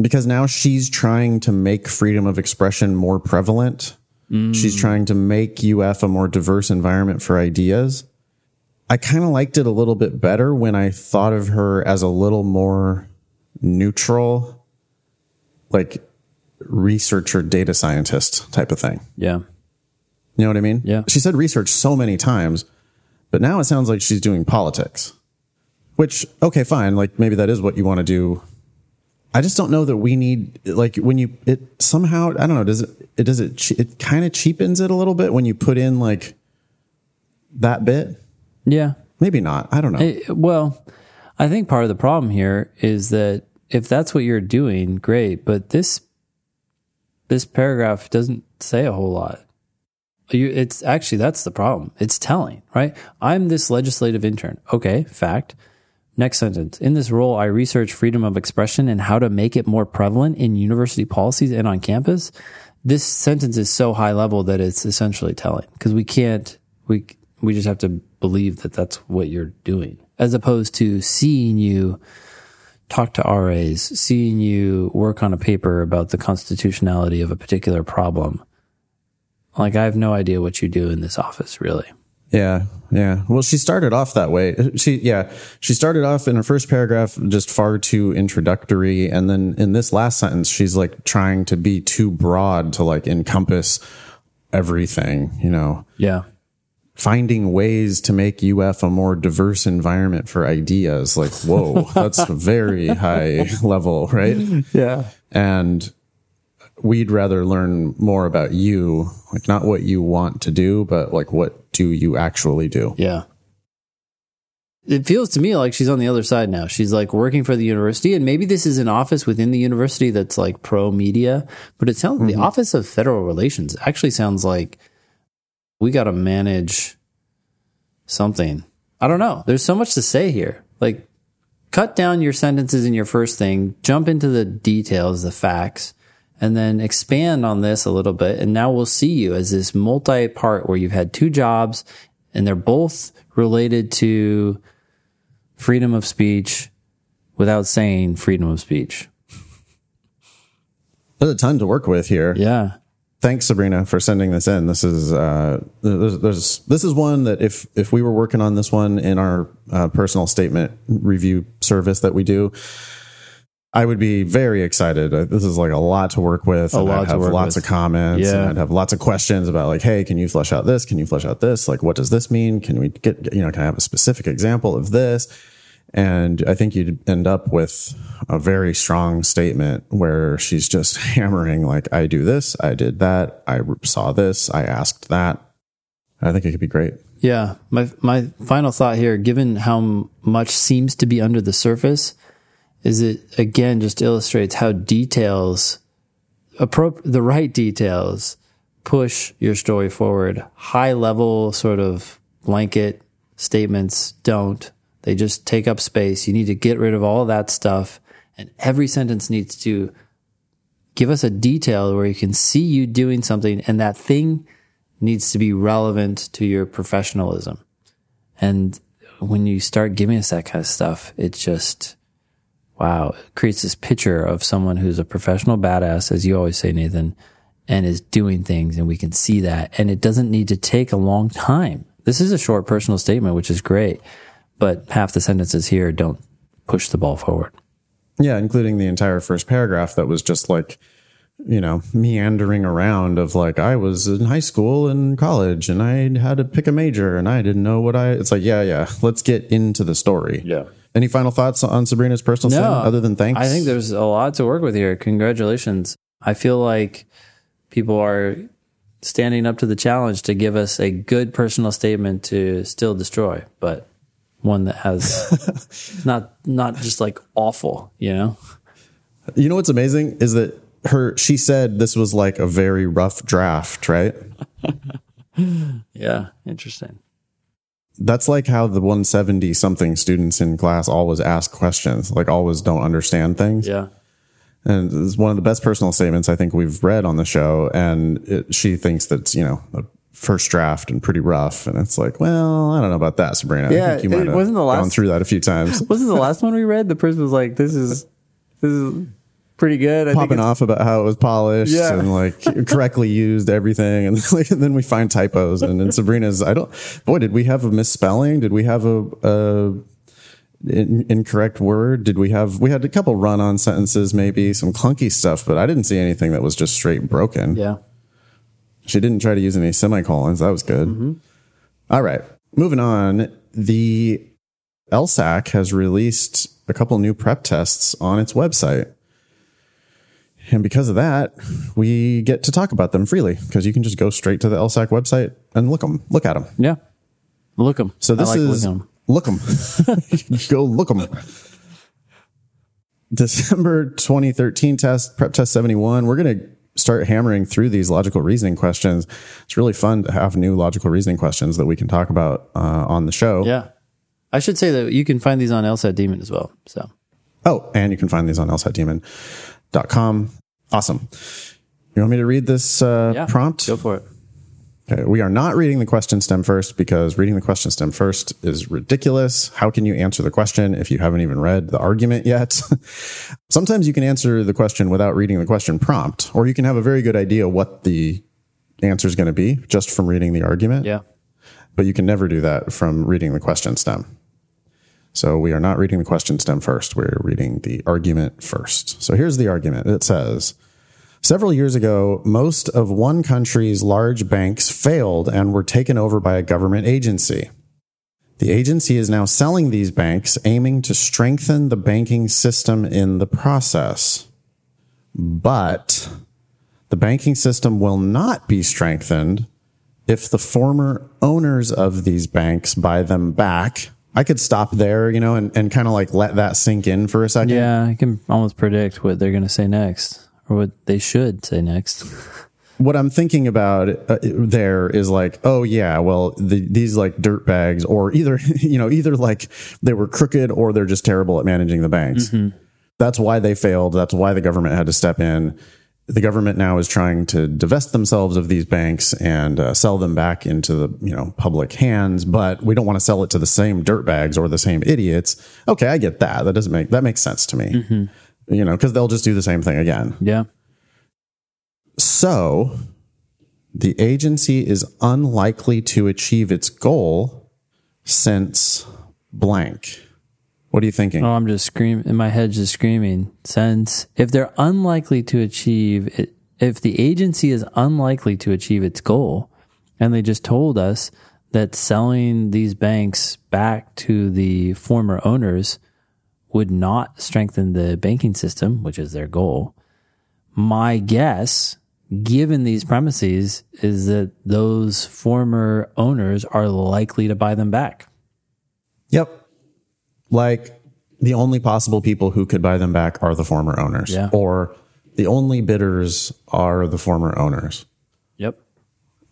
Speaker 1: because now she's trying to make freedom of expression more prevalent. She's mm. trying to make UF a more diverse environment for ideas. I kind of liked it a little bit better when I thought of her as a little more neutral, like researcher, data scientist type of thing.
Speaker 2: Yeah.
Speaker 1: You know what I mean?
Speaker 2: Yeah.
Speaker 1: She said research so many times, but now it sounds like she's doing politics, which, okay, fine. Like maybe that is what you want to do. I just don't know that we need, like when you, it somehow, I don't know, does it, it does it, it kind of cheapens it a little bit when you put in like that bit?
Speaker 2: Yeah.
Speaker 1: Maybe not. I don't know.
Speaker 2: Eh, well, I think part of the problem here is that if that's what you're doing, great, but this this paragraph doesn't say a whole lot. You, it's actually that's the problem. It's telling, right? I'm this legislative intern. Okay, fact. Next sentence. In this role, I research freedom of expression and how to make it more prevalent in university policies and on campus. This sentence is so high level that it's essentially telling because we can't, we, we just have to believe that that's what you're doing as opposed to seeing you talk to RAs, seeing you work on a paper about the constitutionality of a particular problem. Like, I have no idea what you do in this office, really.
Speaker 1: Yeah, yeah. Well, she started off that way. She, yeah, she started off in her first paragraph just far too introductory, and then in this last sentence, she's like trying to be too broad to like encompass everything. You know,
Speaker 2: Yeah.
Speaker 1: finding ways to make UF a more diverse environment for ideas. Like, whoa, that's very high level, right?
Speaker 2: Yeah.
Speaker 1: and we'd rather learn more about you like not what you want to do but like what do you actually do
Speaker 2: Yeah. It feels to me like she's on the other side now. She's like working for the university, and maybe this is an office within the university that's like pro media, but it sounds like the mm-hmm. Office of Federal Relations actually sounds like we got to manage something. I don't know. There's so much to say here. Like, cut down your sentences in your first thing, jump into the details, the facts, and then expand on this a little bit. And now we'll see you as this multi part where you've had two jobs and they're both related to freedom of speech without saying freedom of speech.
Speaker 1: there's a ton to work with here
Speaker 2: Yeah.
Speaker 1: thanks sabrina for sending this in this is uh there's, there's this is one that if if we were working on this one in our uh, personal statement review service that we do I would be very excited. Uh, This is like a lot to work with.
Speaker 2: A lot
Speaker 1: I'd
Speaker 2: to
Speaker 1: have lots
Speaker 2: with.
Speaker 1: of comments.
Speaker 2: Yeah.
Speaker 1: And I'd have lots of questions about like, hey, can you flesh out this? Can you flesh out this? Like, what does this mean? Can we get, you know, can I have a specific example of this? And I think you'd end up with a very strong statement where she's just hammering like, I do this, I did that, I saw this, I asked that. I think it could be great.
Speaker 2: Yeah. My, my final thought here, given how much seems to be under the surface, is it again just illustrates how details, the right details, push your story forward. High level sort of blanket statements don't. They just take up space. You need to get rid of all that stuff. And every sentence needs to give us a detail where you can see you doing something and that thing needs to be relevant to your professionalism. And when you start giving us that kind of stuff, it just, wow, it creates this picture of someone who's a professional badass, as you always say, Nathan, and is doing things. And we can see that. And it doesn't need to take a long time. This is a short personal statement, which is great. But half the sentences here don't push the ball forward.
Speaker 1: Yeah, including the entire first paragraph that was just like, you know, meandering around of like, I was in high school and college and I had to pick a major and I didn't know what I, it's like, yeah, yeah, let's get into the story.
Speaker 2: Yeah.
Speaker 1: Any final thoughts on Sabrina's personal statement other than thanks?
Speaker 2: I think there's a lot to work with here. Congratulations. I feel like people are standing up to the challenge to give us a good personal statement to still destroy, but one that has not not just like awful, you know?
Speaker 1: you know what's amazing is that her, she said this was like a very rough draft, right?
Speaker 2: Yeah, interesting.
Speaker 1: That's like how the 170 something students in class always ask questions, like always don't understand things.
Speaker 2: Yeah.
Speaker 1: and it's one of the best personal statements I think we've read on the show. And it, she thinks that's you know a first draft and pretty rough, and it's like, well, I don't know about that, Sabrina.
Speaker 2: Yeah,
Speaker 1: I think you
Speaker 2: it
Speaker 1: might have
Speaker 2: wasn't the
Speaker 1: gone
Speaker 2: last-
Speaker 1: through that a few times,
Speaker 2: Wasn't the last one we read? The person was like, This is this is pretty good. I
Speaker 1: popping off about how it was polished
Speaker 2: Yeah.
Speaker 1: and like correctly used everything, and, like, and then we find typos. And then Sabrina's, I don't, boy, did we have a misspelling? Did we have a, a in, incorrect word? Did we have? We had a couple run-on sentences, maybe some clunky stuff, but I didn't see anything that was just straight broken.
Speaker 2: Yeah.
Speaker 1: She didn't try to use any semicolons. That was good. Mm-hmm. All right. Moving on. The LSAC has released a couple new prep tests on its website. And because of that, we get to talk about them freely because you can just go straight to the LSAC website and look them, look at them.
Speaker 2: Yeah. Look them.
Speaker 1: So this
Speaker 2: like
Speaker 1: is look them. Go look them. December 2013 test, prep test 71. We're going to start hammering through these logical reasoning questions. It's really fun to have new logical reasoning questions that we can talk about uh, on the show.
Speaker 2: Yeah. I should say that you can find these on LSAT Demon as well. So,
Speaker 1: Oh, and you can find these on lsatdemon.com. Awesome. You want me to read this uh,
Speaker 2: yeah.
Speaker 1: prompt?
Speaker 2: Go for it.
Speaker 1: Okay, we are not reading the question stem first because reading the question stem first is ridiculous. How can you answer the question if you haven't even read the argument yet? Sometimes you can answer the question without reading the question prompt, or you can have a very good idea what the answer is going to be just from reading the argument.
Speaker 2: Yeah.
Speaker 1: But you can never do that from reading the question stem. So we are not reading the question stem first. We're reading the argument first. So here's the argument. It says, Several years ago, most of one country's large banks failed and were taken over by a government agency. The agency is now selling these banks, aiming to strengthen the banking system in the process. But the banking system will not be strengthened if the former owners of these banks buy them back. I could stop there, you know, and, and kind of like let that sink in for a second.
Speaker 2: Yeah. I can almost predict what they're going to say next or what they should say next.
Speaker 1: what I'm thinking about uh, there is like, oh yeah, well the, these like dirt bags, or either you know either like they were crooked or they're just terrible at managing the banks. That's why they failed. That's why the government had to step in. The government now is trying to divest themselves of these banks and uh, sell them back into the you know public hands, but we don't want to sell it to the same dirt bags or the same idiots. Okay, I get that. That doesn't make that makes sense to me. You know, because they'll just do the same thing again.
Speaker 2: yeah.
Speaker 1: So the agency is unlikely to achieve its goal since blank. What are you thinking?
Speaker 2: Oh, I'm just screaming. In my head, just screaming. Since if they're unlikely to achieve it, if the agency is unlikely to achieve its goal, and they just told us that selling these banks back to the former owners would not strengthen the banking system, which is their goal. My guess, given these premises, is that those former owners are likely to buy them back.
Speaker 1: Yep. Like the only possible people who could buy them back are the former owners.
Speaker 2: Yeah.
Speaker 1: Or the only bidders are the former owners.
Speaker 2: Yep.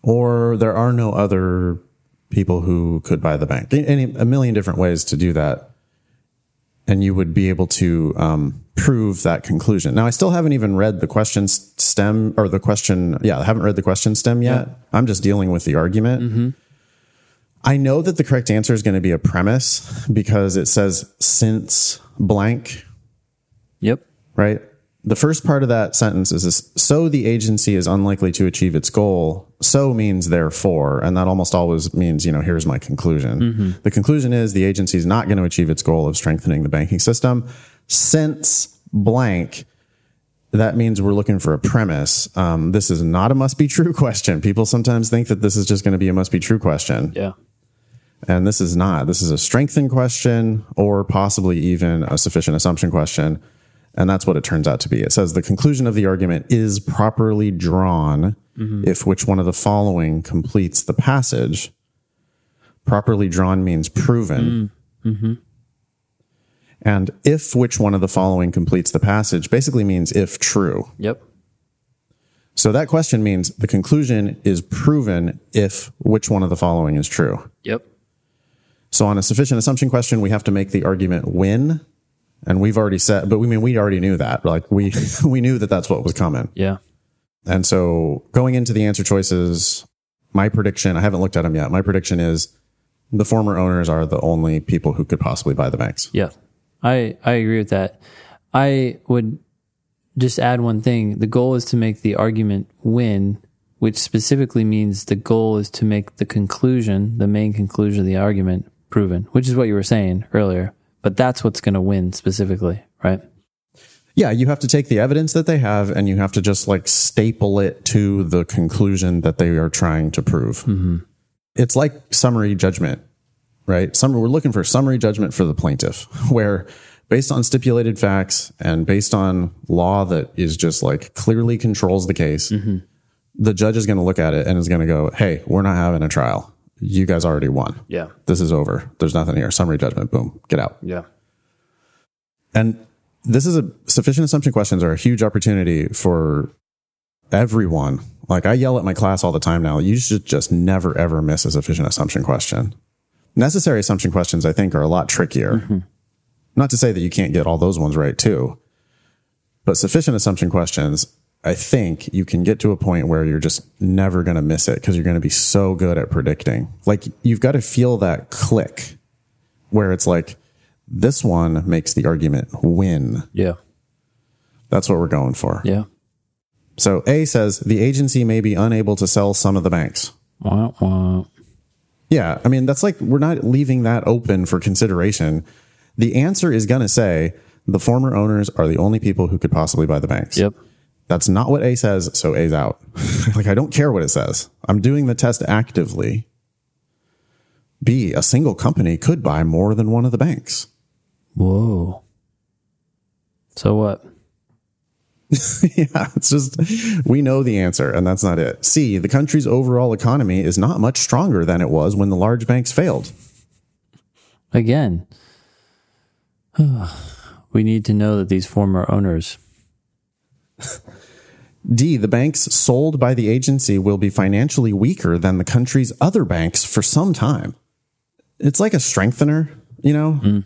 Speaker 1: Or there are no other people who could buy the bank. Any, a million different ways to do that. And you would be able to um, prove that conclusion. Now, I still haven't even read the question stem or the question. Yeah, I haven't read the question stem yet. I'm just dealing with the argument. I know that the correct answer is going to be a premise because it says since blank,
Speaker 2: Yep.
Speaker 1: right? The first part of that sentence is this, so the agency is unlikely to achieve its goal. So means therefore, and that almost always means, you know, here's my conclusion. The conclusion is the agency is not going to achieve its goal of strengthening the banking system since blank. That means we're looking for a premise. Um, this is not a must be true question. People sometimes think that this is just going to be a must be true question.
Speaker 2: Yeah.
Speaker 1: And this is not. This is a strengthen question or possibly even a sufficient assumption question. And that's what it turns out to be. It says the conclusion of the argument is properly drawn mm-hmm. if which one of the following completes the passage. Properly drawn means proven. Mm. Mm-hmm. And if which one of the following completes the passage basically means if true.
Speaker 2: Yep.
Speaker 1: So that question means the conclusion is proven if which one of the following is true.
Speaker 2: Yep.
Speaker 1: So on a sufficient assumption question, we have to make the argument win. And we've already said, but we mean we already knew that. Like we we knew that that's what was coming.
Speaker 2: Yeah.
Speaker 1: And so going into the answer choices, my prediction, I haven't looked at them yet. My prediction is the former owners are the only people who could possibly buy the banks.
Speaker 2: Yeah. I I agree with that. I would just add one thing. The goal is to make the argument win, which specifically means the goal is to make the conclusion, the main conclusion of the argument proven, which is what you were saying earlier. But that's what's going to win specifically, right?
Speaker 1: Yeah, you have to take the evidence that they have and you have to just like staple it to the conclusion that they are trying to prove. Mm-hmm. It's like summary judgment, right? Some, we're looking for summary judgment for the plaintiff, where based on stipulated facts and based on law that is just like clearly controls the case, mm-hmm. the judge is going to look at it and is going to go, Hey, we're not having a trial. You guys already won.
Speaker 2: Yeah.
Speaker 1: This is over. There's nothing here. Summary judgment. Boom. Get out.
Speaker 2: Yeah.
Speaker 1: And this is a sufficient assumption questions are a huge opportunity for everyone, like I yell at my class all the time now, you should just never ever miss a sufficient assumption question. Necessary assumption questions, I think, are a lot trickier. Mm-hmm. Not to say that you can't get all those ones right too, but sufficient assumption questions, I think you can get to a point where you're just never going to miss it because you're going to be so good at predicting. Like you've got to feel that click where it's like, this one makes the argument win.
Speaker 2: Yeah.
Speaker 1: That's what we're going for.
Speaker 2: Yeah.
Speaker 1: So A says the agency may be unable to sell some of the banks.
Speaker 2: Wah, wah.
Speaker 1: Yeah. I mean, that's like, we're not leaving that open for consideration. The answer is going to say the former owners are the only people who could possibly buy the banks.
Speaker 2: Yep.
Speaker 1: That's not what A says. So A's out. like, I don't care what it says. I'm doing the test actively. B, a single company could buy more than one of the banks.
Speaker 2: Whoa. So what?
Speaker 1: yeah, it's just, we know the answer and that's not it. C, the country's overall economy is not much stronger than it was when the large banks failed.
Speaker 2: Again, we need to know that these former owners.
Speaker 1: D, the banks sold by the agency will be financially weaker than the country's other banks for some time. It's like a strengthener, you know? Mm.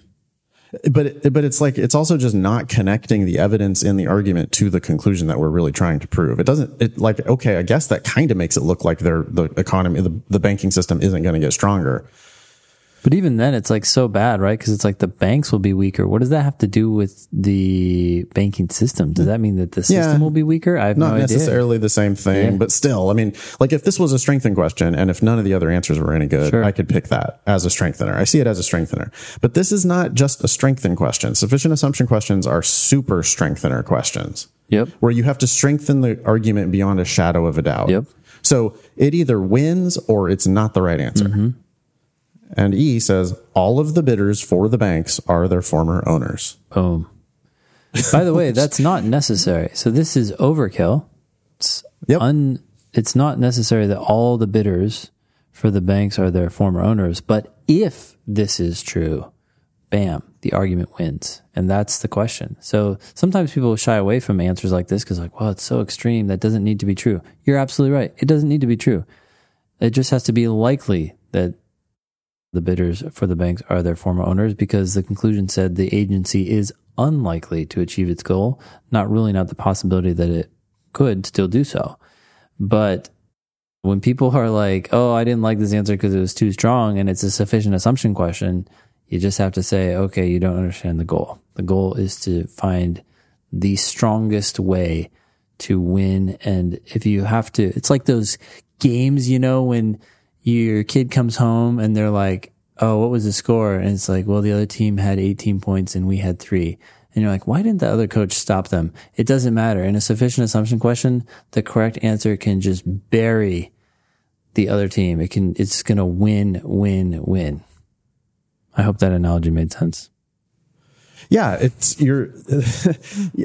Speaker 1: But but it's like it's also just not connecting the evidence in the argument to the conclusion that we're really trying to prove. It doesn't it like okay, I guess that kind of makes it look like their the economy the, the banking system isn't going to get stronger.
Speaker 2: But even then, it's like so bad, right? Because it's like the banks will be weaker. What does that have to do with the banking system? Does that mean that the system
Speaker 1: Yeah.
Speaker 2: will be weaker? I have
Speaker 1: Not
Speaker 2: no idea.
Speaker 1: necessarily the same thing,
Speaker 2: Yeah.
Speaker 1: but still, I mean, like if this was a strengthen question and if none of the other answers were any good,
Speaker 2: Sure.
Speaker 1: I could pick that as a strengthener. I see it as a strengthener. But this is not just a strengthen question. Sufficient assumption questions are super strengthener questions
Speaker 2: Yep.
Speaker 1: where you have to strengthen the argument beyond a shadow of a doubt.
Speaker 2: Yep.
Speaker 1: So it either wins or it's not the right answer.
Speaker 2: Mm-hmm.
Speaker 1: And E says all of the bidders for the banks are their former owners.
Speaker 2: Boom. By the way, that's not necessary. So this is overkill. It's
Speaker 1: Yep.
Speaker 2: un, it's not necessary that all the bidders for the banks are their former owners. But if this is true, bam, the argument wins. And that's the question. So sometimes people shy away from answers like this because like, well, it's so extreme. That doesn't need to be true. You're absolutely right. It doesn't need to be true. It just has to be likely that the bidders for the banks are their former owners because the conclusion said the agency is unlikely to achieve its goal, not ruling out the possibility that it could still do so. But when people are like, oh, I didn't like this answer because it was too strong and it's a sufficient assumption question, you just have to say, okay, you don't understand the goal. The goal is to find the strongest way to win. And if you have to, it's like those games, you know, when your kid comes home and they're like, oh, what was the score? And it's like, well, the other team had 18 points and we had three. And you're like, why didn't the other coach stop them? It doesn't matter. In a sufficient assumption question, the correct answer can just bury the other team. It can, it's going to win, win, win. I hope that analogy made sense.
Speaker 1: Yeah, it's your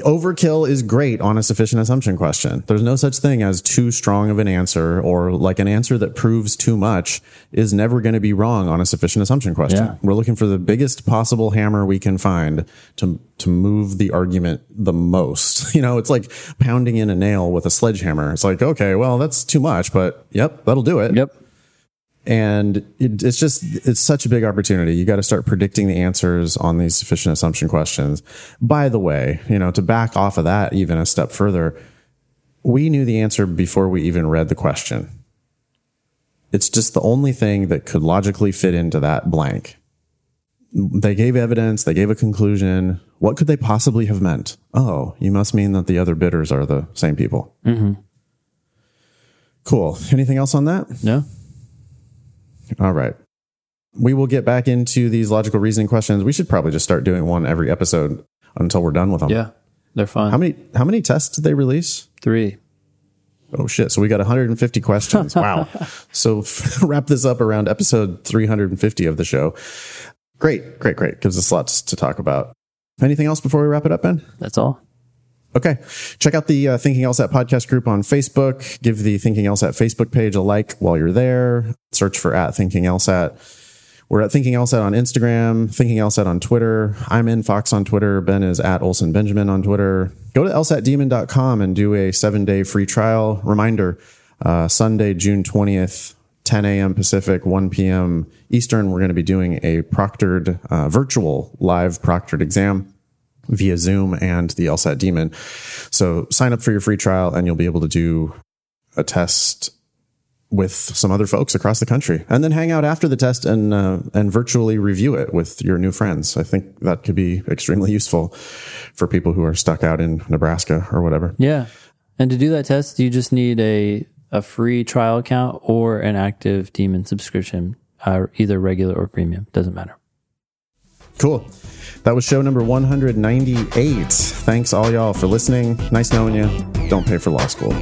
Speaker 1: overkill is great on a sufficient assumption question. There's no such thing as too strong of an answer or like an answer that proves too much is never going to be wrong on a sufficient assumption question.
Speaker 2: Yeah.
Speaker 1: We're looking for the biggest possible hammer we can find to to move the argument the most. You know, it's like pounding in a nail with a sledgehammer. It's like, okay, well, that's too much, but yep, that'll do it
Speaker 2: Yep.
Speaker 1: And it, it's just it's such a big opportunity. You got to start predicting the answers on these sufficient assumption questions. By the way you know to back off of that even a step further we knew the answer before we even read the question. It's just the only thing that could logically fit into that blank. They gave evidence they gave a conclusion. What could they possibly have meant? Oh you must mean that the other bidders are the same people. Mm-hmm. Cool. Anything else on that?
Speaker 2: No?
Speaker 1: All right. We will get back into these logical reasoning questions. We should probably just start doing one every episode until we're done with them.
Speaker 2: Yeah. They're fun.
Speaker 1: How many how many tests did they release?
Speaker 2: Three.
Speaker 1: Oh shit. So we got 150 questions. Wow. so wrap this up around episode 350 of the show. Great. Great, great. Gives us lots to talk about. Anything else before we wrap it up, Ben?
Speaker 2: That's all.
Speaker 1: Okay. Check out the uh, Thinking LSAT podcast group on Facebook. Give the Thinking LSAT Facebook page a like while you're there. Search for at Thinking LSAT. We're at Thinking LSAT on Instagram, Thinking LSAT on Twitter. I'm in Fox on Twitter. Ben is at Olson Benjamin on Twitter. Go to lsatdemon.com and do a seven day free trial. Reminder uh, Sunday, June 20th, 10 a.m. Pacific, 1 p.m. Eastern, we're going to be doing a proctored, uh, virtual live proctored exam via Zoom and the LSAT Demon. So sign up for your free trial and you'll be able to do a test with some other folks across the country and then hang out after the test and uh, and virtually review it with your new friends. I think that could be extremely useful for people who are stuck out in Nebraska or whatever.
Speaker 2: Yeah. And to do that test, you just need a a free trial account or an active Demon subscription, uh, either regular or premium. Doesn't matter.
Speaker 1: Cool. That was show number 198. Thanks all y'all for listening. Nice knowing you. Don't pay for law school.